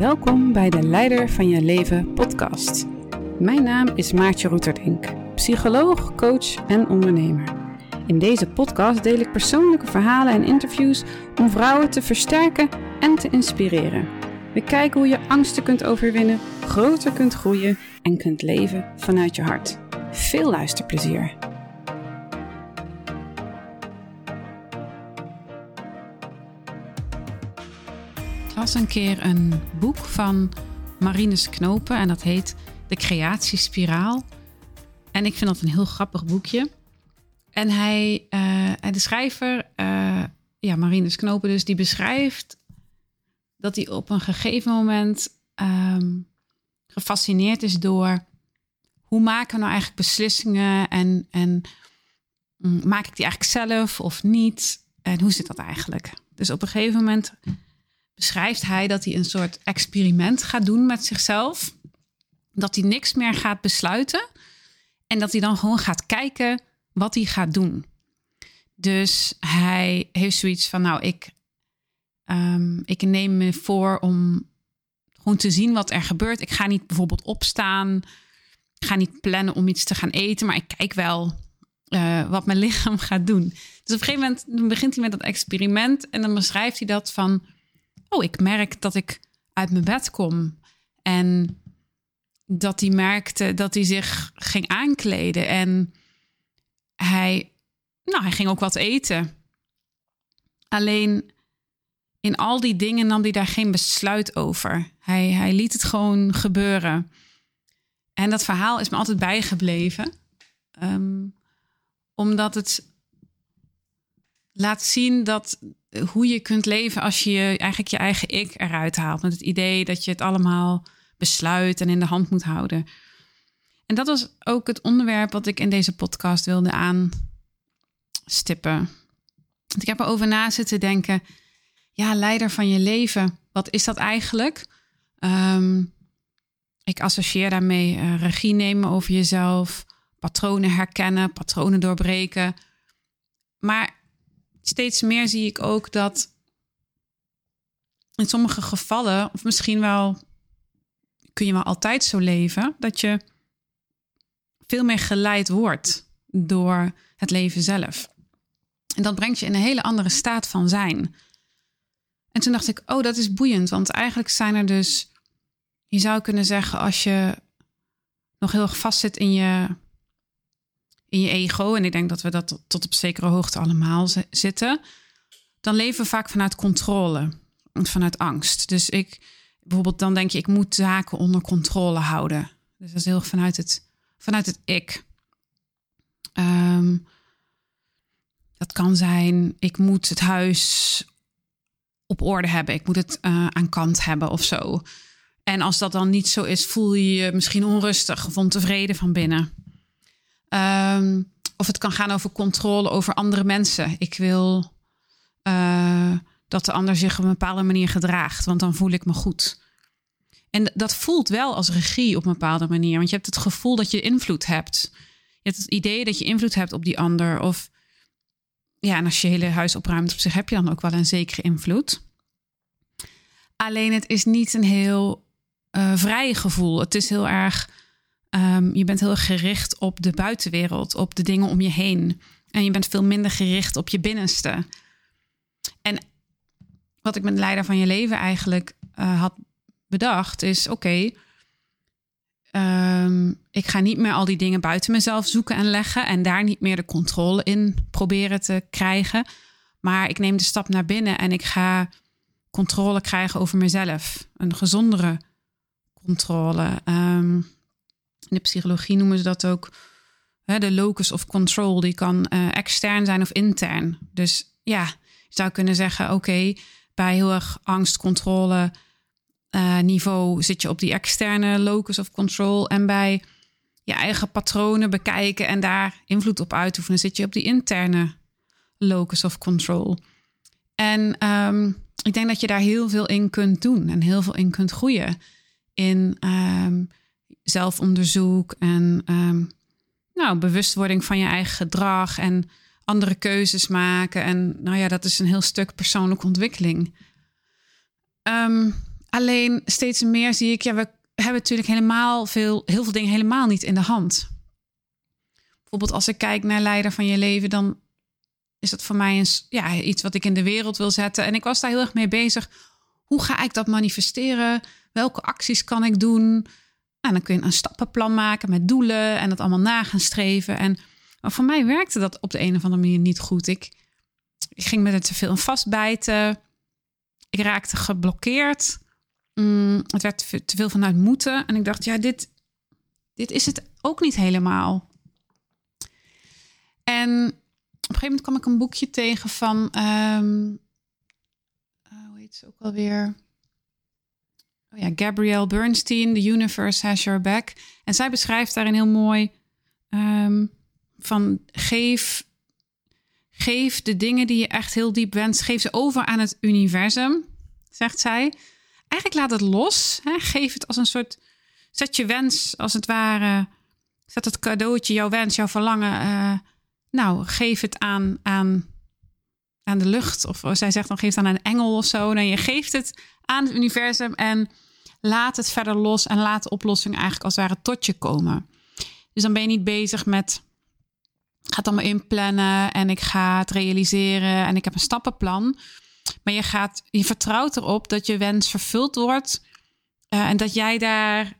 Welkom bij de Leider van je Leven podcast. Mijn naam is Maartje Roeterdink, psycholoog, coach en ondernemer. In deze podcast deel ik persoonlijke verhalen en interviews om vrouwen te versterken en te inspireren. We kijken hoe je angsten kunt overwinnen, groter kunt groeien en kunt leven vanuit je hart. Veel luisterplezier! Las een keer een boek van Marinus Knopen en dat heet De Creatiespiraal. En ik vind dat een heel grappig boekje. En hij, uh, de schrijver, uh, ja, Marinus Knopen dus, die beschrijft dat hij op een gegeven moment um, gefascineerd is door hoe maken we nou eigenlijk beslissingen en, en mm, maak ik die eigenlijk zelf of niet? En hoe zit dat eigenlijk? Dus op een gegeven moment beschrijft hij dat hij een soort experiment gaat doen met zichzelf. Dat hij niks meer gaat besluiten. En dat hij dan gewoon gaat kijken wat hij gaat doen. Dus hij heeft zoiets van: Nou, ik, um, ik neem me voor om gewoon te zien wat er gebeurt. Ik ga niet bijvoorbeeld opstaan. Ik ga niet plannen om iets te gaan eten. Maar ik kijk wel uh, wat mijn lichaam gaat doen. Dus op een gegeven moment begint hij met dat experiment. En dan beschrijft hij dat van oh, ik merk dat ik uit mijn bed kom. En dat hij merkte dat hij zich ging aankleden. En hij, nou, hij ging ook wat eten. Alleen in al die dingen nam hij daar geen besluit over. Hij, hij liet het gewoon gebeuren. En dat verhaal is me altijd bijgebleven. Um, omdat het laat zien dat hoe je kunt leven als je eigenlijk je eigen ik eruit haalt. Met het idee dat je het allemaal besluit en in de hand moet houden. En dat was ook het onderwerp wat ik in deze podcast wilde aanstippen. Ik heb erover na zitten denken. Ja, leider van je leven, wat is dat eigenlijk? Um, ik associeer daarmee uh, regie nemen over jezelf, patronen herkennen, patronen doorbreken. Maar steeds meer zie ik ook dat in sommige gevallen, of misschien wel kun je wel altijd zo leven, dat je veel meer geleid wordt door het leven zelf. En dat brengt je in een hele andere staat van zijn. En toen dacht ik, oh, dat is boeiend, want eigenlijk zijn er dus, je zou kunnen zeggen, als je nog heel erg vastzit in je in je ego, en ik denk dat we dat tot op zekere hoogte allemaal zitten, dan leven we vaak vanuit controle, vanuit angst. Dus ik, bijvoorbeeld, dan denk je, ik moet zaken onder controle houden. Dus dat is heel vanuit het, vanuit het ik. Um, dat kan zijn, ik moet het huis op orde hebben, ik moet het uh, aan kant hebben of zo. En als dat dan niet zo is, voel je je misschien onrustig of ontevreden van binnen. Um, of het kan gaan over controle over andere mensen. Ik wil uh, dat de ander zich op een bepaalde manier gedraagt, want dan voel ik me goed. En dat voelt wel als regie op een bepaalde manier, want je hebt het gevoel dat je invloed hebt. Je hebt het idee dat je invloed hebt op die ander. Of ja, en als je hele huis opruimt op zich, heb je dan ook wel een zekere invloed. Alleen het is niet een heel uh, vrij gevoel. Het is heel erg Um, je bent heel gericht op de buitenwereld, op de dingen om je heen. En je bent veel minder gericht op je binnenste. En wat ik met de leider van je leven eigenlijk uh, had bedacht, is: oké, um, ik ga niet meer al die dingen buiten mezelf zoeken en leggen en daar niet meer de controle in proberen te krijgen. Maar ik neem de stap naar binnen en ik ga controle krijgen over mezelf. Een gezondere controle. Um, in de psychologie noemen ze dat ook hè, de locus of control. Die kan uh, extern zijn of intern. Dus ja, je zou kunnen zeggen: oké, bij heel erg angstcontrole uh, niveau zit je op die externe locus of control. En bij je eigen patronen bekijken en daar invloed op uitoefenen, zit je op die interne locus of control. En um, ik denk dat je daar heel veel in kunt doen en heel veel in kunt groeien. In um, zelfonderzoek en um, nou, bewustwording van je eigen gedrag en andere keuzes maken. En nou ja, dat is een heel stuk persoonlijke ontwikkeling. Um, Alleen steeds meer zie ik, ja, we hebben natuurlijk helemaal veel, heel veel dingen helemaal niet in de hand. Bijvoorbeeld als ik kijk naar leider van je leven, dan is dat voor mij een, ja, iets wat ik in de wereld wil zetten. En ik was daar heel erg mee bezig. Hoe ga ik dat manifesteren? Welke acties kan ik doen? Nou, dan kun je een stappenplan maken met doelen en dat allemaal na gaan streven. En maar voor mij werkte dat op de een of andere manier niet goed. Ik, ik ging met het te veel vastbijten. Ik raakte geblokkeerd. Mm, het werd te veel vanuit moeten. En ik dacht, ja, dit, dit is het ook niet helemaal. En op een gegeven moment kwam ik een boekje tegen van, um, hoe heet ze ook alweer? Oh ja, Gabrielle Bernstein, The Universe Has Your Back. En zij beschrijft daarin heel mooi ehm, van geef, geef de dingen die je echt heel diep wenst, geef ze over aan het universum, zegt zij. Eigenlijk laat het los. Hè? Geef het als een soort, zet je wens als het ware, zet het cadeautje, jouw wens, jouw verlangen. Uh, nou, geef het aan, aan, aan de lucht. Of zij zegt dan geef het aan een engel of zo. Nee, je geeft het aan het universum en laat het verder los en laat de oplossing eigenlijk als het ware tot je komen. Dus dan ben je niet bezig met ga het allemaal inplannen en ik ga het realiseren en ik heb een stappenplan. Maar je, gaat, je vertrouwt erop dat je wens vervuld wordt uh, en dat jij daar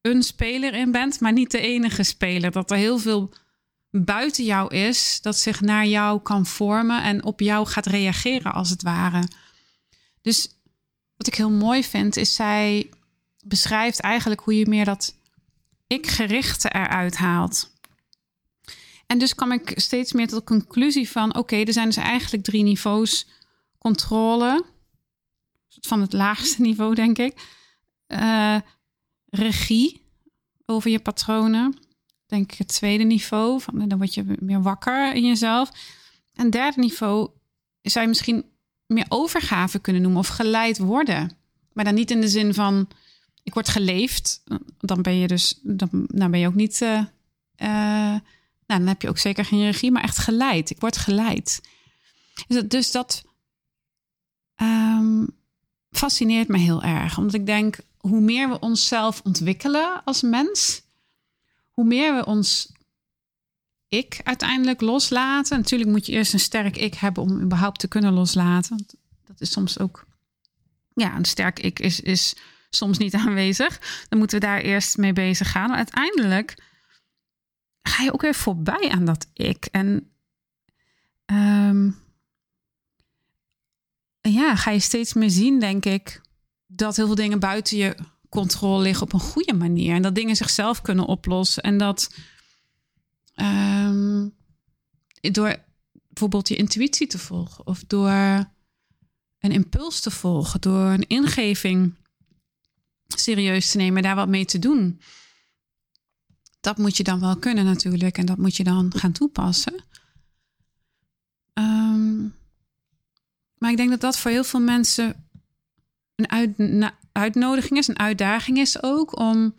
een speler in bent, maar niet de enige speler. Dat er heel veel buiten jou is dat zich naar jou kan vormen en op jou gaat reageren als het ware. Dus wat ik heel mooi vind, is zij beschrijft eigenlijk hoe je meer dat ik-gerichte eruit haalt. En dus kwam ik steeds meer tot de conclusie van: oké, er zijn dus eigenlijk drie niveaus controle. Van het laagste niveau, denk ik. Uh, regie over je patronen. Denk ik het tweede niveau. Van, dan word je meer wakker in jezelf. En derde niveau zou je misschien meer overgave kunnen noemen of geleid worden. Maar dan niet in de zin van ik word geleefd. Dan ben je dus, dan, ben je ook niet. Uh, uh, nou, dan heb je ook zeker geen regie, maar echt geleid. Ik word geleid. Dus dat um, fascineert me heel erg. Omdat ik denk, hoe meer we onszelf ontwikkelen als mens, hoe meer we ons ik uiteindelijk loslaten. Natuurlijk moet je eerst een sterk ik hebben om überhaupt te kunnen loslaten. Dat is soms ook, ja, een sterk ik is, is soms niet aanwezig. Dan moeten we daar eerst mee bezig gaan. Maar uiteindelijk ga je ook weer voorbij aan dat ik. En um, ja, ga je steeds meer zien, denk ik, dat heel veel dingen buiten je controle liggen op een goede manier. En dat dingen zichzelf kunnen oplossen. En dat um, door bijvoorbeeld je intuïtie te volgen of door een impuls te volgen, door een ingeving serieus te nemen, daar wat mee te doen dat moet je dan wel kunnen natuurlijk. En dat moet je dan gaan toepassen. Um, maar ik denk dat dat voor heel veel mensen een uit, uitnodiging is, een uitdaging is ook. Om,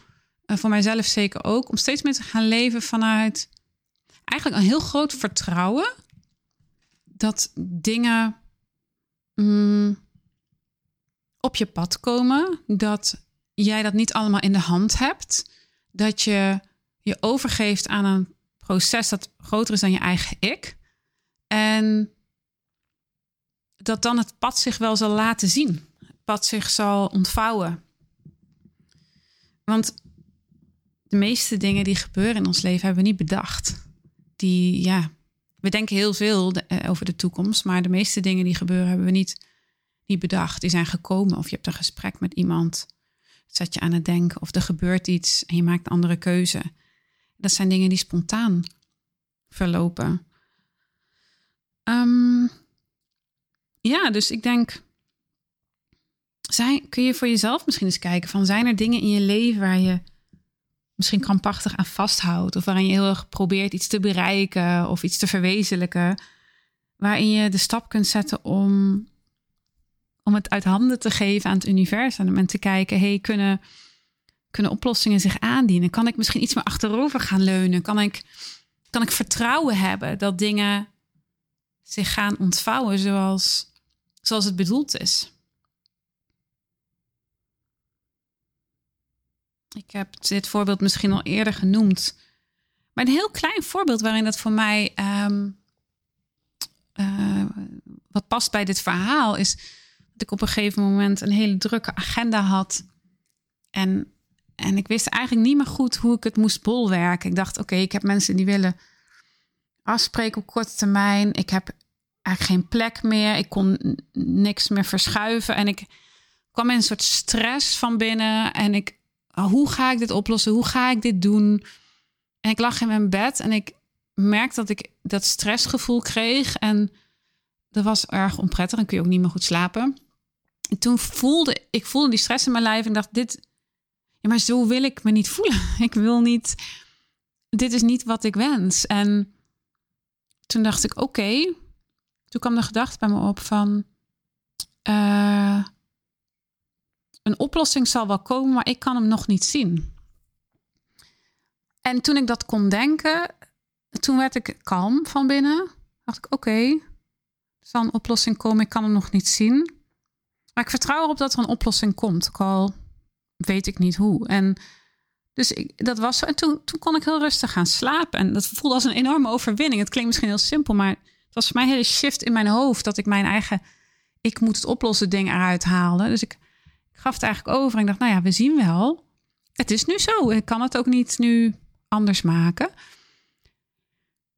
uh, voor mijzelf zeker ook, om steeds meer te gaan leven vanuit eigenlijk een heel groot vertrouwen. Dat dingen mm, op je pad komen. Dat jij dat niet allemaal in de hand hebt. Dat je je overgeeft aan een proces dat groter is dan je eigen ik. En dat dan het pad zich wel zal laten zien. Pad zich zal ontvouwen. Want de meeste dingen die gebeuren in ons leven hebben we niet bedacht. Die, ja, we denken heel veel eh, over de toekomst, maar de meeste dingen die gebeuren hebben we niet, niet bedacht. Die zijn gekomen of je hebt een gesprek met iemand, zet je aan het denken of er gebeurt iets en je maakt een andere keuze. Dat zijn dingen die spontaan verlopen. Um, ja, dus ik denk, zijn, kun je voor jezelf misschien eens kijken van zijn er dingen in je leven waar je misschien krampachtig aan vasthoudt of waarin je heel erg probeert iets te bereiken of iets te verwezenlijken, waarin je de stap kunt zetten om, om het uit handen te geven aan het universum en te kijken, hey, kunnen kunnen oplossingen zich aandienen? Kan ik misschien iets meer achterover gaan leunen? Kan ik, kan ik vertrouwen hebben dat dingen zich gaan ontvouwen zoals, zoals het bedoeld is? Ik heb dit voorbeeld misschien al eerder genoemd. Maar een heel klein voorbeeld waarin dat voor mij ehm, eh, wat past bij dit verhaal is dat ik op een gegeven moment een hele drukke agenda had. En, en ik wist eigenlijk niet meer goed hoe ik het moest bolwerken. Ik dacht, oké, ik heb mensen die willen afspreken op korte termijn. Ik heb eigenlijk geen plek meer. Ik kon niks meer verschuiven. En ik kwam in een soort stress van binnen. En ik, hoe ga ik dit oplossen? Hoe ga ik dit doen? En ik lag in mijn bed en ik merkte dat ik dat stressgevoel kreeg. En dat was erg onprettig. En kun je ook niet meer goed slapen. En toen voelde ik voelde die stress in mijn lijf. En dacht, dit, ja, maar zo wil ik me niet voelen. Ik wil niet, dit is niet wat ik wens. En toen dacht ik, oké. Toen kwam de gedachte bij me op van, uh, een oplossing zal wel komen, maar ik kan hem nog niet zien. En toen ik dat kon denken, toen werd ik kalm van binnen. Dacht ik, oké, er zal een oplossing komen, ik kan hem nog niet zien. Maar ik vertrouw erop dat er een oplossing komt, al weet ik niet hoe. En dus ik, dat was. En toen, toen kon ik heel rustig gaan slapen. En dat voelde als een enorme overwinning. Het klinkt misschien heel simpel, maar het was voor mij een hele shift in mijn hoofd. Dat ik mijn eigen, ik moet het oplossen ding eruit haalde. Dus ik, ik gaf het eigenlijk over en ik dacht, nou ja, we zien wel. Het is nu zo. Ik kan het ook niet nu anders maken.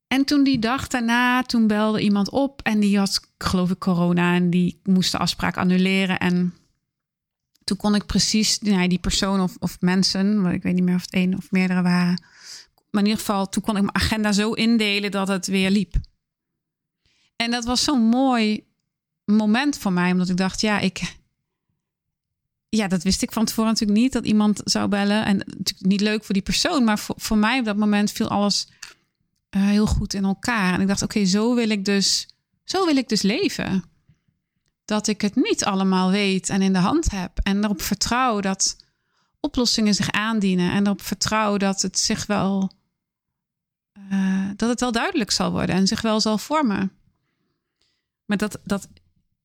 En toen die dag daarna, toen belde iemand op en die had, geloof ik, corona en die moest de afspraak annuleren. En toen kon ik precies nou, die persoon of, of mensen, ik weet niet meer of het één of meerdere waren. Maar in ieder geval, toen kon ik mijn agenda zo indelen dat het weer liep. En dat was zo'n mooi moment voor mij, omdat ik dacht, ja, ik. Ja, dat wist ik van tevoren natuurlijk niet dat iemand zou bellen. En natuurlijk niet leuk voor die persoon, maar voor, voor mij op dat moment viel alles uh, heel goed in elkaar. En ik dacht, oké, zo wil ik dus, zo wil ik dus leven dat ik het niet allemaal weet en in de hand heb. En erop vertrouw dat oplossingen zich aandienen. En erop vertrouw dat het zich wel. Uh, dat het wel duidelijk zal worden en zich wel zal vormen. Maar dat, dat,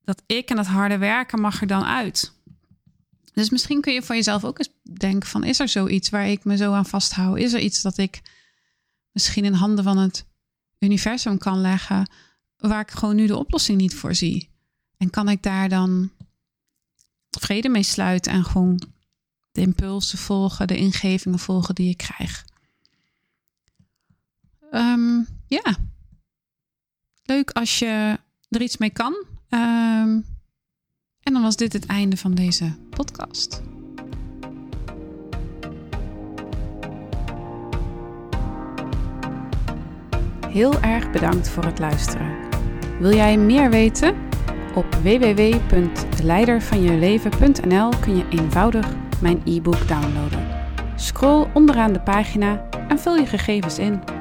dat ik en dat harde werken mag er dan uit. Dus misschien kun je voor jezelf ook eens denken: van is er zoiets waar ik me zo aan vasthoud? Is er iets dat ik misschien in handen van het universum kan leggen, waar ik gewoon nu de oplossing niet voor zie? En kan ik daar dan vrede mee sluiten en gewoon de impulsen volgen, de ingevingen volgen die ik krijg? Um, ja, leuk als je er iets mee kan. Um, en dan was dit het einde van deze podcast. Heel erg bedankt voor het luisteren. Wil jij meer weten? Op www.leidervanjeleven.nl kun je eenvoudig mijn e-book downloaden. Scroll onderaan de pagina en vul je gegevens in.